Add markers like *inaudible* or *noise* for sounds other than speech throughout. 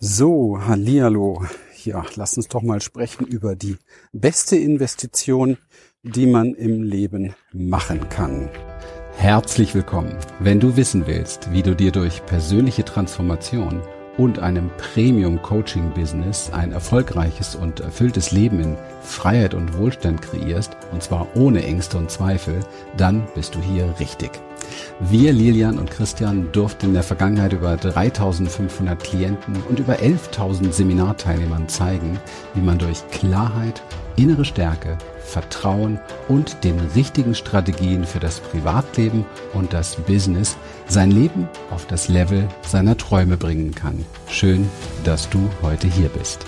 So, hallihallo. Ja, lass uns doch mal sprechen über die beste Investition, die man im Leben machen kann. Herzlich willkommen. Wenn du wissen willst, wie du dir durch persönliche Transformation und einem Premium-Coaching-Business ein erfolgreiches und erfülltes Leben in Freiheit und Wohlstand kreierst, und zwar ohne Ängste und Zweifel, dann bist du hier richtig. Wir, Lilian und Christian, durften in der Vergangenheit über 3500 Klienten und über 11.000 Seminarteilnehmern zeigen, wie man durch Klarheit, innere Stärke, Vertrauen und den richtigen Strategien für das Privatleben und das Business sein Leben auf das Level seiner Träume bringen kann. Schön, dass du heute hier bist.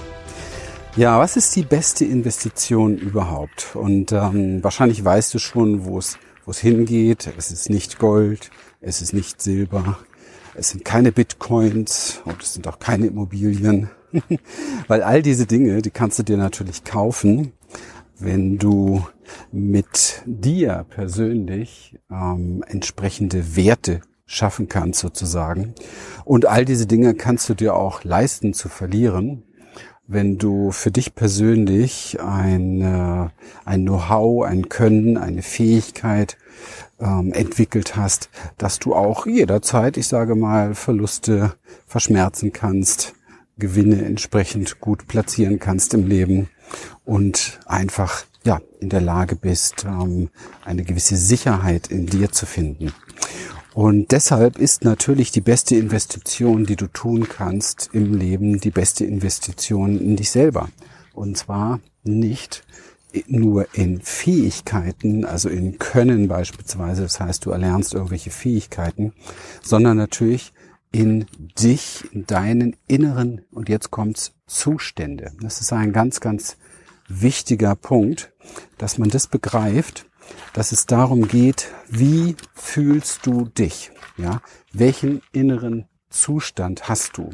Ja, was ist die beste Investition überhaupt? Und ähm, wahrscheinlich weißt du schon, wo es wo es hingeht. Es ist nicht Gold, es ist nicht Silber, es sind keine Bitcoins und es sind auch keine Immobilien. *laughs* Weil all diese Dinge, die kannst du dir natürlich kaufen, wenn du mit dir persönlich ähm, entsprechende Werte schaffen kannst sozusagen. Und all diese Dinge kannst du dir auch leisten zu verlieren, wenn du für dich persönlich ein, ein Know-how, ein Können, eine Fähigkeit ähm, entwickelt hast, dass du auch jederzeit, ich sage mal, Verluste verschmerzen kannst, Gewinne entsprechend gut platzieren kannst im Leben und einfach ja in der Lage bist, ähm, eine gewisse Sicherheit in dir zu finden. Und deshalb ist natürlich die beste Investition, die du tun kannst im Leben, die beste Investition in dich selber. Und zwar nicht nur in Fähigkeiten, also in Können beispielsweise, das heißt, du erlernst irgendwelche Fähigkeiten, sondern natürlich in dich, in deinen inneren, und jetzt kommt's, Zustände. Das ist ein ganz, ganz wichtiger Punkt, dass man das begreift, dass es darum geht, wie fühlst du dich? Ja, welchen inneren Zustand hast du?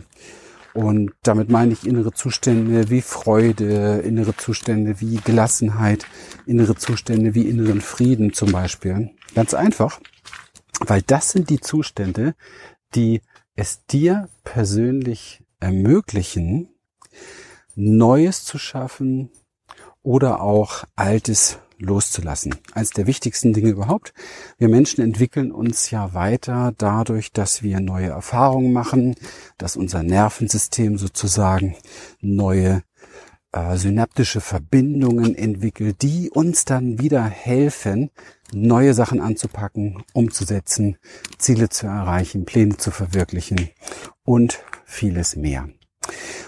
Und damit meine ich innere Zustände wie Freude, innere Zustände wie Gelassenheit, innere Zustände wie inneren Frieden zum Beispiel. Ganz einfach, weil das sind die Zustände, die es dir persönlich ermöglichen, Neues zu schaffen oder auch Altes loszulassen. Eines der wichtigsten Dinge überhaupt. Wir Menschen entwickeln uns ja weiter dadurch, dass wir neue Erfahrungen machen, dass unser Nervensystem sozusagen neue äh, synaptische Verbindungen entwickelt, die uns dann wieder helfen, neue Sachen anzupacken, umzusetzen, Ziele zu erreichen, Pläne zu verwirklichen und vieles mehr.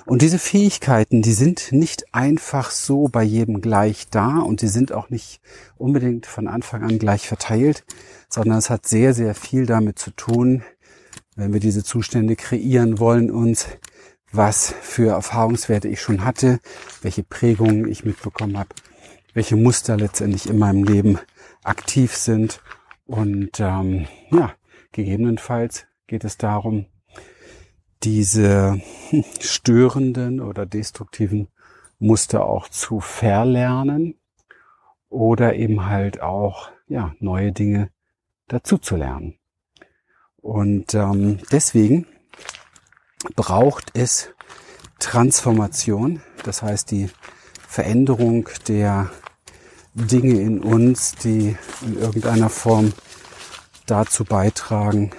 Und diese Fähigkeiten, die sind nicht einfach so bei jedem gleich da und die sind auch nicht unbedingt von Anfang an gleich verteilt, sondern es hat sehr, sehr viel damit zu tun, wenn wir diese Zustände kreieren wollen, uns was für Erfahrungswerte ich schon hatte, welche Prägungen ich mitbekommen habe, welche Muster letztendlich in meinem Leben aktiv sind. Und ähm, ja, gegebenenfalls geht es darum, diese *laughs* störenden oder destruktiven Muster auch zu verlernen oder eben halt auch ja neue Dinge dazu zu lernen. Und ähm, deswegen braucht es Transformation, das heißt die Veränderung der Dinge in uns, die in irgendeiner Form dazu beitragen,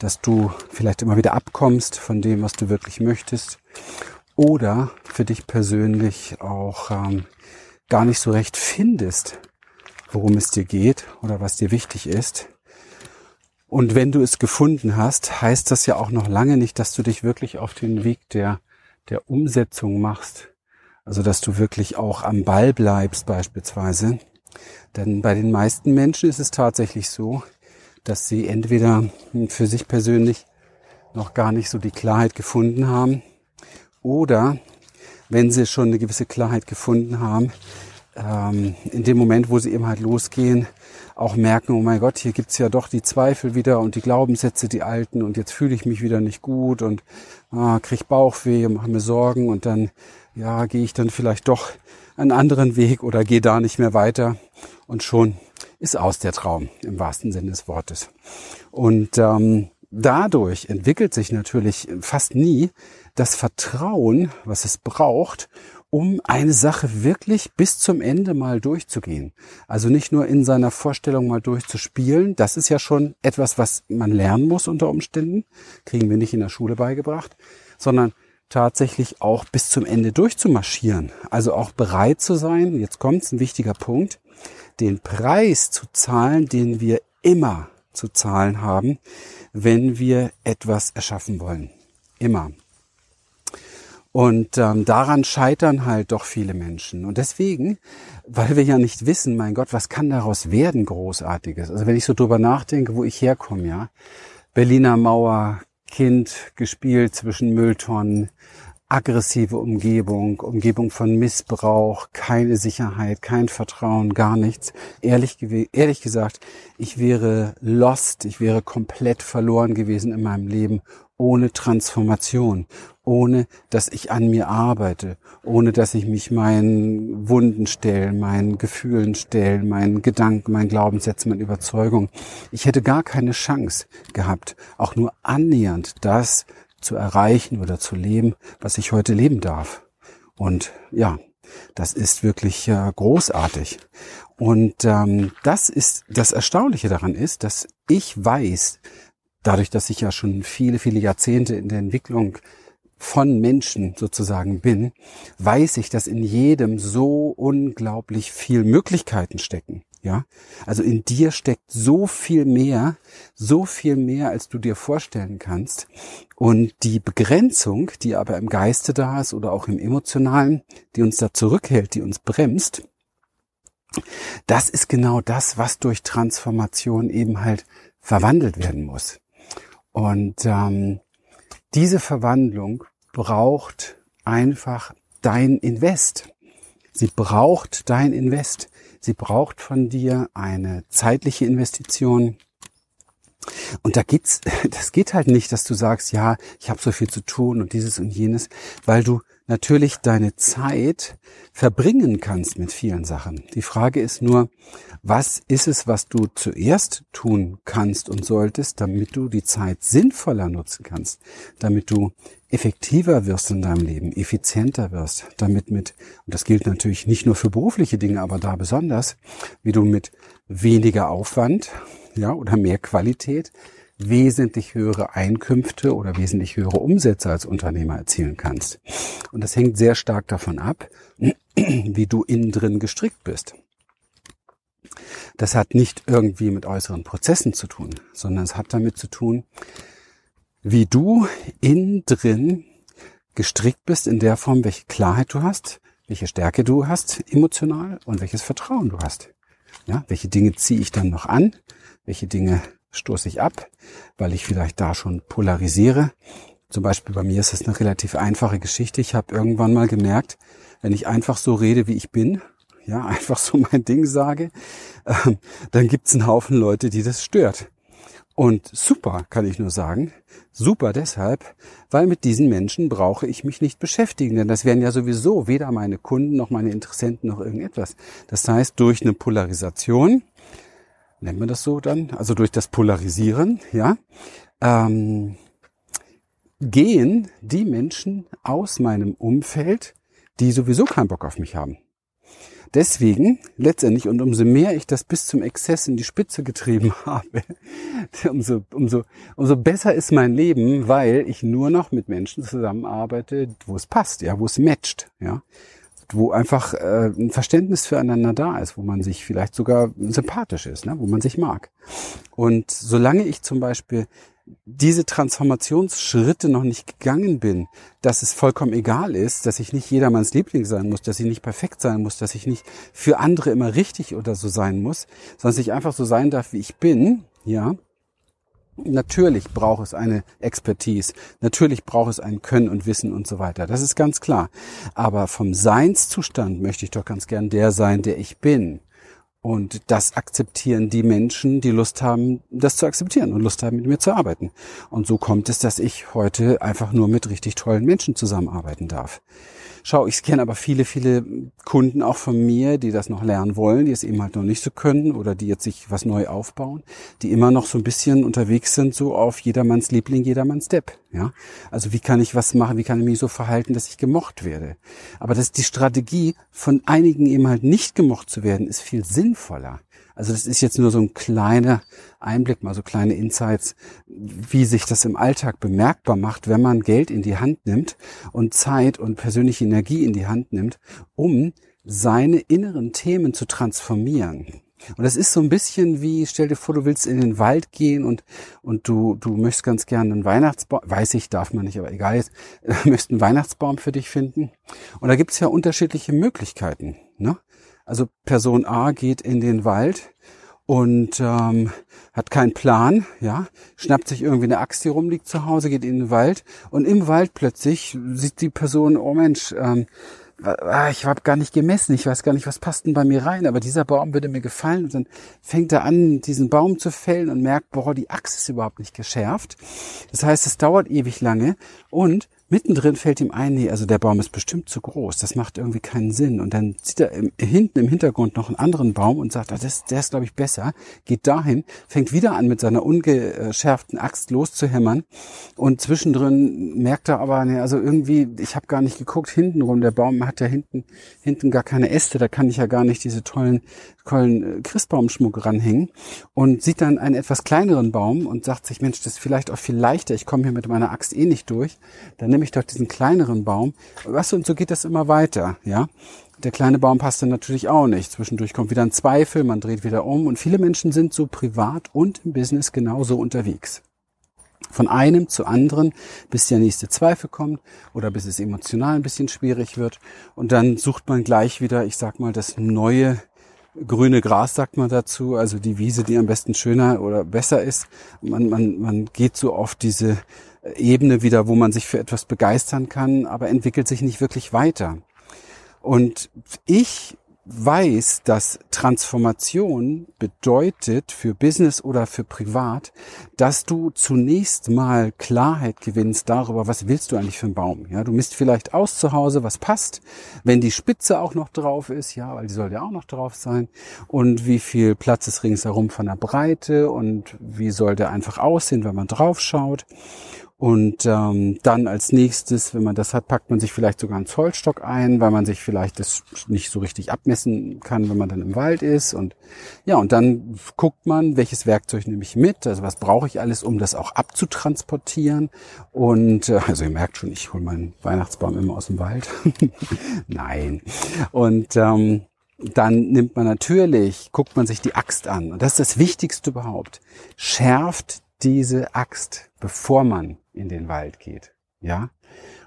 dass du vielleicht immer wieder abkommst von dem, was du wirklich möchtest oder für dich persönlich auch ähm, gar nicht so recht findest, worum es dir geht oder was dir wichtig ist. Und wenn du es gefunden hast, heißt das ja auch noch lange nicht, dass du dich wirklich auf den Weg der, der Umsetzung machst. Also, dass du wirklich auch am Ball bleibst beispielsweise. Denn bei den meisten Menschen ist es tatsächlich so, dass sie entweder für sich persönlich noch gar nicht so die Klarheit gefunden haben oder wenn sie schon eine gewisse Klarheit gefunden haben, ähm, in dem Moment, wo sie eben halt losgehen, auch merken, oh mein Gott, hier gibt's ja doch die Zweifel wieder und die Glaubenssätze, die alten und jetzt fühle ich mich wieder nicht gut und ah, krieg Bauchweh und mache mir Sorgen und dann ja, gehe ich dann vielleicht doch einen anderen Weg oder gehe da nicht mehr weiter und schon ist aus der Traum im wahrsten Sinne des Wortes. Und ähm, dadurch entwickelt sich natürlich fast nie das Vertrauen, was es braucht, um eine Sache wirklich bis zum Ende mal durchzugehen. Also nicht nur in seiner Vorstellung mal durchzuspielen. Das ist ja schon etwas, was man lernen muss unter Umständen. Kriegen wir nicht in der Schule beigebracht, sondern tatsächlich auch bis zum Ende durchzumarschieren. Also auch bereit zu sein, jetzt kommt ein wichtiger Punkt, den Preis zu zahlen, den wir immer zu zahlen haben, wenn wir etwas erschaffen wollen. Immer. Und ähm, daran scheitern halt doch viele Menschen. Und deswegen, weil wir ja nicht wissen, mein Gott, was kann daraus werden, großartiges. Also wenn ich so drüber nachdenke, wo ich herkomme, ja. Berliner Mauer, Kind gespielt zwischen Mülltonnen, aggressive Umgebung, Umgebung von Missbrauch, keine Sicherheit, kein Vertrauen, gar nichts. Ehrlich, ehrlich gesagt, ich wäre lost, ich wäre komplett verloren gewesen in meinem Leben ohne Transformation, ohne dass ich an mir arbeite, ohne dass ich mich meinen Wunden stelle, meinen Gefühlen stelle, meinen Gedanken, meinen Glaubenssätzen, meinen Überzeugungen. Ich hätte gar keine Chance gehabt, auch nur annähernd das zu erreichen oder zu leben, was ich heute leben darf. Und ja, das ist wirklich äh, großartig. Und ähm, das ist das Erstaunliche daran ist, dass ich weiß, dadurch, dass ich ja schon viele, viele Jahrzehnte in der Entwicklung von Menschen sozusagen bin, weiß ich, dass in jedem so unglaublich viel Möglichkeiten stecken. Ja, also in dir steckt so viel mehr, so viel mehr, als du dir vorstellen kannst. Und die Begrenzung, die aber im Geiste da ist oder auch im Emotionalen, die uns da zurückhält, die uns bremst, das ist genau das, was durch Transformation eben halt verwandelt werden muss. Und ähm, diese Verwandlung braucht einfach dein Invest. Sie braucht dein Invest. Sie braucht von dir eine zeitliche Investition. Und da geht's, *laughs* das geht halt nicht, dass du sagst, ja, ich habe so viel zu tun und dieses und jenes, weil du natürlich deine Zeit verbringen kannst mit vielen Sachen. Die Frage ist nur, was ist es, was du zuerst tun kannst und solltest, damit du die Zeit sinnvoller nutzen kannst, damit du effektiver wirst in deinem Leben, effizienter wirst, damit mit, und das gilt natürlich nicht nur für berufliche Dinge, aber da besonders, wie du mit weniger Aufwand, ja, oder mehr Qualität wesentlich höhere Einkünfte oder wesentlich höhere Umsätze als Unternehmer erzielen kannst. Und das hängt sehr stark davon ab, *clears throat* wie du innen drin gestrickt bist. Das hat nicht irgendwie mit äußeren Prozessen zu tun, sondern es hat damit zu tun, wie du innen drin gestrickt bist in der Form, welche Klarheit du hast, welche Stärke du hast emotional und welches Vertrauen du hast. Ja, welche Dinge ziehe ich dann noch an? Welche Dinge stoße ich ab, weil ich vielleicht da schon polarisiere. Zum Beispiel bei mir ist es eine relativ einfache Geschichte. Ich habe irgendwann mal gemerkt, wenn ich einfach so rede, wie ich bin, ja, *laughs* einfach so mein Ding sage, ähm, dann gibt's einen Haufen Leute, die das stört. Und super, kann ich nur sagen. Super deshalb, weil mit diesen Menschen brauche ich mich nicht beschäftigen, denn das wären ja sowieso weder meine Kunden noch meine Interessenten noch irgendetwas. Das heißt, durch eine Polarisation nennt man das so dann, also durch das Polarisieren, ja, ähm, gehen die Menschen aus meinem Umfeld, die sowieso keinen Bock auf mich haben. Deswegen letztendlich und umso mehr ich das bis zum Exzess in die Spitze getrieben *laughs* habe, umso, umso, umso besser ist mein Leben, weil ich nur noch mit Menschen zusammenarbeite, wo es passt, ja, wo es matcht, ja wo einfach äh, ein Verständnis füreinander da ist, wo man sich vielleicht sogar sympathisch ist, ne? wo man sich mag. Und solange ich zum Beispiel diese Transformationsschritte noch nicht gegangen bin, dass es vollkommen egal ist, dass ich nicht jedermanns Liebling sein muss, dass ich nicht perfekt sein muss, dass ich nicht für andere immer richtig oder so sein muss, sondern dass ich einfach so sein darf, wie ich bin, ja, Natürlich braucht es eine Expertise, natürlich braucht es ein Können und Wissen und so weiter. Das ist ganz klar. Aber vom Seinszustand möchte ich doch ganz gern der sein, der ich bin. Und das akzeptieren die Menschen, die Lust haben, das zu akzeptieren und Lust haben, mit mir zu arbeiten. Und so kommt es, dass ich heute einfach nur mit richtig tollen Menschen zusammenarbeiten darf. Schau, ich kenne aber viele, viele Kunden auch von mir, die das noch lernen wollen, die es eben halt noch nicht so können oder die jetzt sich was neu aufbauen, die immer noch so ein bisschen unterwegs sind, so auf jedermanns Liebling, jedermanns Depp. Ja, also wie kann ich was machen? Wie kann ich mich so verhalten, dass ich gemocht werde? Aber das die Strategie von einigen eben halt nicht gemocht zu werden, ist viel sinnvoller. Also das ist jetzt nur so ein kleiner Einblick, mal so kleine Insights, wie sich das im Alltag bemerkbar macht, wenn man Geld in die Hand nimmt und Zeit und persönliche Energie in die Hand nimmt, um seine inneren Themen zu transformieren. Und das ist so ein bisschen wie, stell dir vor, du willst in den Wald gehen und, und du, du möchtest ganz gerne einen Weihnachtsbaum, weiß ich, darf man nicht, aber egal jetzt, *laughs* möchtest einen Weihnachtsbaum für dich finden. Und da gibt es ja unterschiedliche Möglichkeiten. Ne? Also Person A geht in den Wald und ähm, hat keinen Plan, ja, schnappt sich irgendwie eine Axt, die rumliegt zu Hause, geht in den Wald und im Wald plötzlich sieht die Person, oh Mensch, ähm, ich habe gar nicht gemessen, ich weiß gar nicht, was passt denn bei mir rein, aber dieser Baum würde mir gefallen und dann fängt er an, diesen Baum zu fällen und merkt, boah, die Axt ist überhaupt nicht geschärft. Das heißt, es dauert ewig lange und Mittendrin fällt ihm ein, nee, also der Baum ist bestimmt zu groß, das macht irgendwie keinen Sinn. Und dann sieht er im, hinten im Hintergrund noch einen anderen Baum und sagt, ah, das, der ist, glaube ich, besser, geht dahin, fängt wieder an, mit seiner ungeschärften Axt loszuhämmern. Und zwischendrin merkt er aber, nee, also irgendwie, ich habe gar nicht geguckt, hintenrum, der Baum hat ja hinten, hinten gar keine Äste, da kann ich ja gar nicht diese tollen, tollen äh, Christbaumschmuck ranhängen. Und sieht dann einen etwas kleineren Baum und sagt sich, Mensch, das ist vielleicht auch viel leichter, ich komme hier mit meiner Axt eh nicht durch. Dann nehme ich doch diesen kleineren Baum. Was und so geht das immer weiter, ja. Der kleine Baum passt dann natürlich auch nicht. Zwischendurch kommt wieder ein Zweifel, man dreht wieder um und viele Menschen sind so privat und im Business genauso unterwegs. Von einem zu anderen, bis der nächste Zweifel kommt oder bis es emotional ein bisschen schwierig wird. Und dann sucht man gleich wieder, ich sag mal, das neue grüne Gras sagt man dazu, also die Wiese, die am besten schöner oder besser ist. Man, man, man geht so auf diese Ebene wieder, wo man sich für etwas begeistern kann, aber entwickelt sich nicht wirklich weiter. Und ich weiß, dass Transformation bedeutet für Business oder für Privat, dass du zunächst mal Klarheit gewinnst darüber, was willst du eigentlich für einen Baum. Ja, du misst vielleicht aus zu Hause, was passt, wenn die Spitze auch noch drauf ist, ja, weil die soll ja auch noch drauf sein und wie viel Platz ist ringsherum von der Breite und wie soll der einfach aussehen, wenn man drauf schaut. Und ähm, dann als nächstes, wenn man das hat, packt man sich vielleicht sogar einen Zollstock ein, weil man sich vielleicht das nicht so richtig abmessen kann, wenn man dann im Wald ist. Und ja, und dann guckt man, welches Werkzeug nehme ich mit, also was brauche ich alles, um das auch abzutransportieren. Und äh, also ihr merkt schon, ich hole meinen Weihnachtsbaum immer aus dem Wald. *laughs* Nein. Und ähm, dann nimmt man natürlich, guckt man sich die Axt an. Und das ist das Wichtigste überhaupt. Schärft diese Axt, bevor man in den Wald geht. Ja?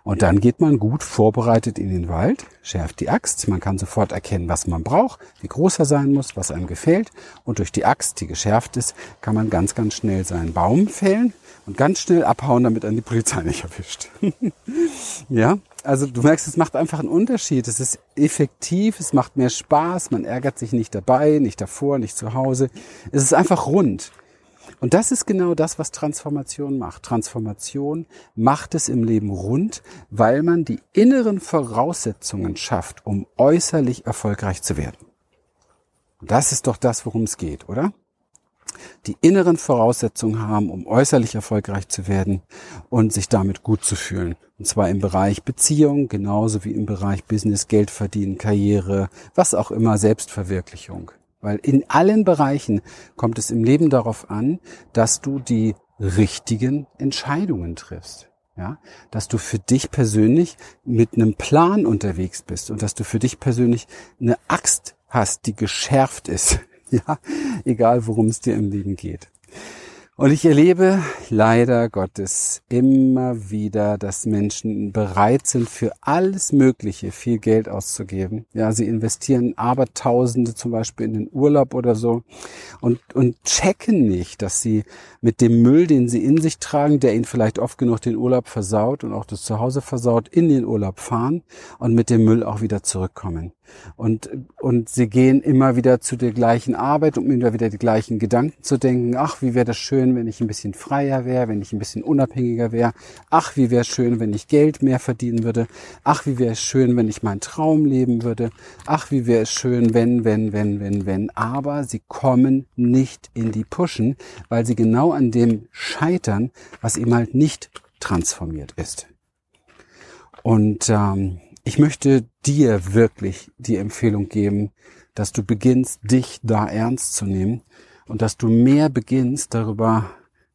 Und dann geht man gut vorbereitet in den Wald, schärft die Axt. Man kann sofort erkennen, was man braucht, wie groß er sein muss, was einem gefällt. Und durch die Axt, die geschärft ist, kann man ganz, ganz schnell seinen Baum fällen und ganz schnell abhauen, damit an die Polizei nicht erwischt. *laughs* ja, also du merkst, es macht einfach einen Unterschied. Es ist effektiv, es macht mehr Spaß, man ärgert sich nicht dabei, nicht davor, nicht zu Hause. Es ist einfach rund. Und das ist genau das, was Transformation macht. Transformation macht es im Leben rund, weil man die inneren Voraussetzungen schafft, um äußerlich erfolgreich zu werden. Und das ist doch das, worum es geht, oder? Die inneren Voraussetzungen haben, um äußerlich erfolgreich zu werden und sich damit gut zu fühlen. Und zwar im Bereich Beziehung, genauso wie im Bereich Business, Geld verdienen, Karriere, was auch immer, Selbstverwirklichung. Weil in allen Bereichen kommt es im Leben darauf an, dass du die richtigen Entscheidungen triffst. Ja, dass du für dich persönlich mit einem Plan unterwegs bist und dass du für dich persönlich eine Axt hast, die geschärft ist. *laughs* Ja, egal worum es dir im Leben geht. Und ich erlebe leider Gottes immer wieder, dass Menschen bereit sind, für alles Mögliche viel Geld auszugeben. Ja, sie investieren Abertausende zum Beispiel in den Urlaub oder so und, und checken nicht, dass sie mit dem Müll, den sie in sich tragen, der ihnen vielleicht oft genug den Urlaub versaut und auch das Zuhause versaut, in den Urlaub fahren und mit dem Müll auch wieder zurückkommen. Und, und sie gehen immer wieder zu der gleichen Arbeit, um immer wieder die gleichen Gedanken zu denken. Ach, wie wäre das schön, wenn ich ein bisschen freier wäre, wenn ich ein bisschen unabhängiger wäre. Ach, wie wäre es schön, wenn ich Geld mehr verdienen würde. Ach, wie wäre es schön, wenn ich meinen Traum leben würde. Ach, wie wäre es schön, wenn, wenn, wenn, wenn, wenn. Aber sie kommen nicht in die Pushen, weil sie genau an dem scheitern, was eben halt nicht transformiert ist. Und ähm, ich möchte dir wirklich die Empfehlung geben, dass du beginnst, dich da ernst zu nehmen und dass du mehr beginnst, darüber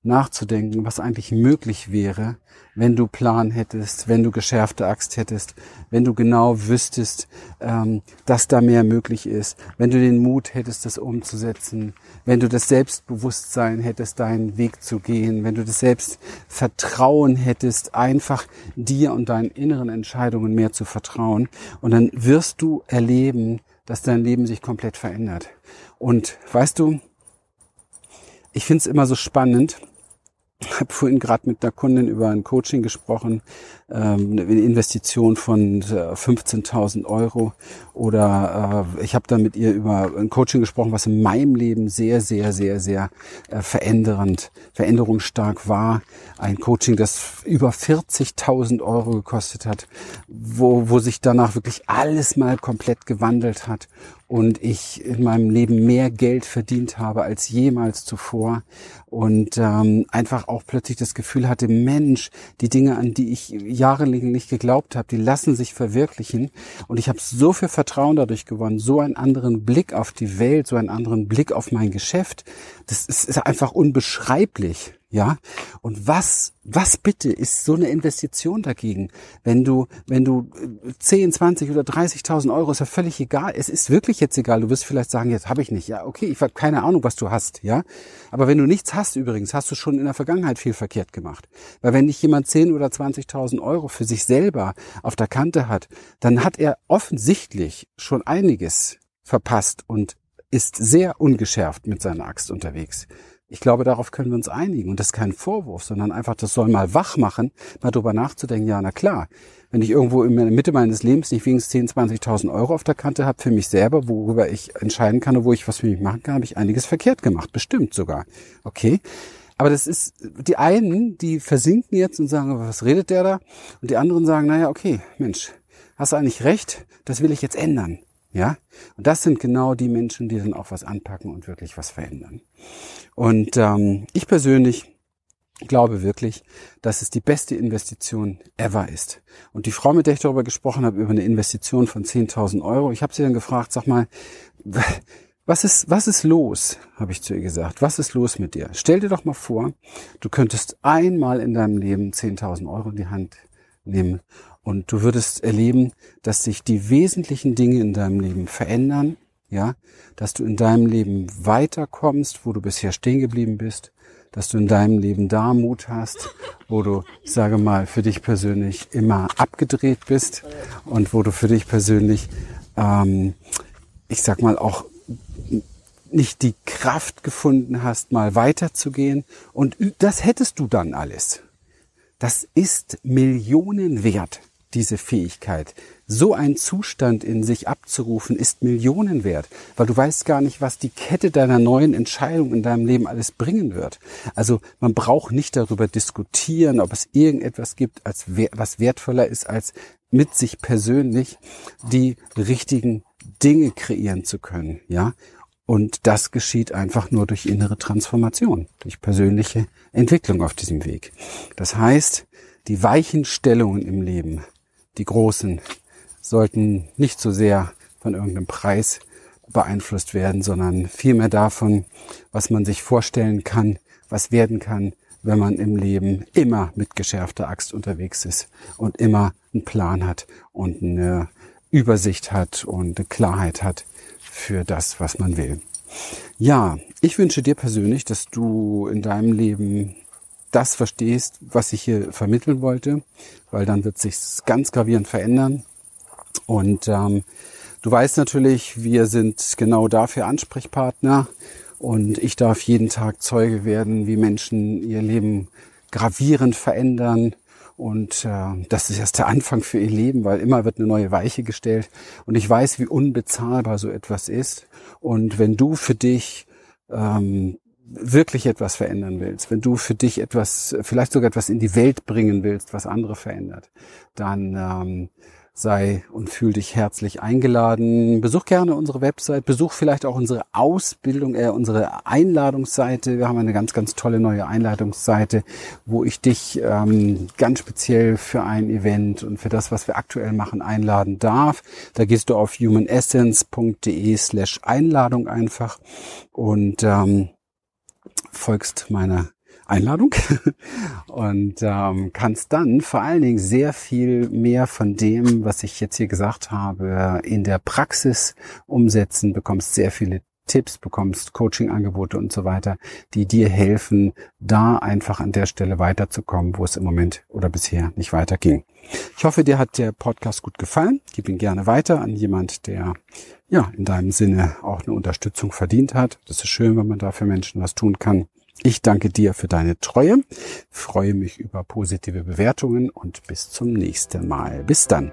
nachzudenken, was eigentlich möglich wäre, wenn du Plan hättest, wenn du geschärfte Axt hättest, wenn du genau wüsstest, ähm, dass da mehr möglich ist, wenn du den Mut hättest, das umzusetzen, wenn du das Selbstbewusstsein hättest, deinen Weg zu gehen, wenn du das Selbstvertrauen hättest, einfach dir und deinen inneren Entscheidungen mehr zu vertrauen. Und dann wirst du erleben, dass dein Leben sich komplett verändert. Und weißt du, ich finde es immer so spannend, ich habe vorhin gerade mit einer Kundin über ein Coaching gesprochen, ähm, eine Investition von 15.000 äh, Euro oder äh, ich habe dann mit ihr über ein Coaching gesprochen, was in meinem Leben sehr, sehr, sehr, sehr äh, verändernd, veränderungsstark war. Ein Coaching, das über 40.000 Euro gekostet hat, wo, wo sich danach wirklich alles mal komplett gewandelt hat und ich in meinem Leben mehr Geld verdient habe als jemals zuvor und ähm, einfach auch plötzlich das Gefühl hatte, Mensch, die Dinge, an die ich jahrelang nicht geglaubt habe, die lassen sich verwirklichen und ich habe so viel Vertrauen dadurch gewonnen, so einen anderen Blick auf die Welt, so einen anderen Blick auf mein Geschäft. Das ist, ist einfach unbeschreiblich. Ja, und was, was bitte ist so eine Investition dagegen? Wenn du, wenn du 10, äh, 20 oder 30.000 Euro ist ja völlig egal. Es ist wirklich jetzt egal. Du wirst vielleicht sagen, jetzt habe ich nicht. Ja, okay, ich habe keine Ahnung, was du hast. Ja, aber wenn du nichts hast übrigens, hast du schon in der Vergangenheit viel verkehrt gemacht. Weil wenn nicht jemand 10 oder 20.000 Euro für sich selber auf der Kante hat, dann hat er offensichtlich schon einiges verpasst und ist sehr ungeschärft mit seiner Axt unterwegs. Ich glaube, darauf können wir uns einigen. Und das ist kein Vorwurf, sondern einfach, das soll mal wach machen, mal drüber nachzudenken, ja, na klar, wenn ich irgendwo in der Mitte meines Lebens nicht wenigstens 10.000, 20.000 Euro auf der Kante habe für mich selber, worüber ich entscheiden kann und wo ich was für mich machen kann, habe ich einiges verkehrt gemacht. Bestimmt sogar. Okay. Aber das ist, die einen, die versinken jetzt und sagen, was redet der da? Und die anderen sagen, naja, okay, Mensch, hast du eigentlich recht, das will ich jetzt ändern. Ja? Und das sind genau die Menschen, die dann auch was anpacken und wirklich was verändern. Und ähm, ich persönlich glaube wirklich, dass es die beste Investition ever ist. Und die Frau, mit der ich darüber gesprochen habe, über eine Investition von 10.000 Euro, ich habe sie dann gefragt, sag mal, *laughs* was ist, was ist los, habe ich zu ihr gesagt. Was ist los mit dir? Stell dir doch mal vor, du könntest einmal in deinem Leben 10.000 Euro in die Hand nehmen und du würdest erleben, dass sich die wesentlichen Dinge in deinem Leben verändern, ja, dass du in deinem Leben weiterkommst, wo du bisher stehen geblieben bist, dass du in deinem Leben da Mut hast, wo du, ich sage mal, für dich persönlich immer abgedreht bist und wo du für dich persönlich, ähm, ich sag mal, auch nicht die Kraft gefunden hast, mal weiterzugehen. Und das hättest du dann alles. Das ist Millionen wert diese Fähigkeit. So ein Zustand in sich abzurufen, ist Millionen wert, weil du weißt gar nicht, was die Kette deiner neuen Entscheidung in deinem Leben alles bringen wird. Also man braucht nicht darüber diskutieren, ob es irgendetwas gibt, als was wertvoller ist, als mit sich persönlich die richtigen Dinge kreieren zu können, ja. Und das geschieht einfach nur durch innere Transformation, durch persönliche Entwicklung auf diesem Weg. Das heißt, die Weichenstellungen im Leben die Großen sollten nicht so sehr von irgendeinem Preis beeinflusst werden, sondern vielmehr davon, was man sich vorstellen kann, was werden kann, wenn man im Leben immer mit geschärfter Axt unterwegs ist und immer einen Plan hat und eine Übersicht hat und eine Klarheit hat für das, was man will. Ja, ich wünsche dir persönlich, dass du in deinem Leben das verstehst, was ich hier vermitteln wollte, weil dann wird sich ganz gravierend verändern. Und ähm, du weißt natürlich, wir sind genau dafür Ansprechpartner und ich darf jeden Tag Zeuge werden, wie Menschen ihr Leben gravierend verändern. Und äh, das ist erst der Anfang für ihr Leben, weil immer wird eine neue Weiche gestellt. Und ich weiß, wie unbezahlbar so etwas ist. Und wenn du für dich ähm, wirklich etwas verändern willst, wenn du für dich etwas, vielleicht sogar etwas in die Welt bringen willst, was andere verändert, dann ähm, sei und fühl dich herzlich eingeladen. Besuch gerne unsere Website, besuch vielleicht auch unsere Ausbildung, äh, unsere Einladungsseite. Wir haben eine ganz, ganz tolle neue Einladungsseite, wo ich dich ähm, ganz speziell für ein Event und für das, was wir aktuell machen, einladen darf. Da gehst du auf humanessence.de slash Einladung einfach und ähm, folgst meiner Einladung *laughs* und ähm, kannst dann vor allen Dingen sehr viel mehr von dem, was ich jetzt hier gesagt habe, in der Praxis umsetzen, bekommst sehr viele Tipps, bekommst Coaching-Angebote und so weiter, die dir helfen, da einfach an der Stelle weiterzukommen, wo es im Moment oder bisher nicht weiterging. Ich hoffe, dir hat der Podcast gut gefallen. Gib ihn gerne weiter an jemand, der ja in deinem Sinne auch eine Unterstützung verdient hat. Das ist schön, wenn man da für Menschen was tun kann. Ich danke dir für deine Treue, freue mich über positive Bewertungen und bis zum nächsten Mal. Bis dann.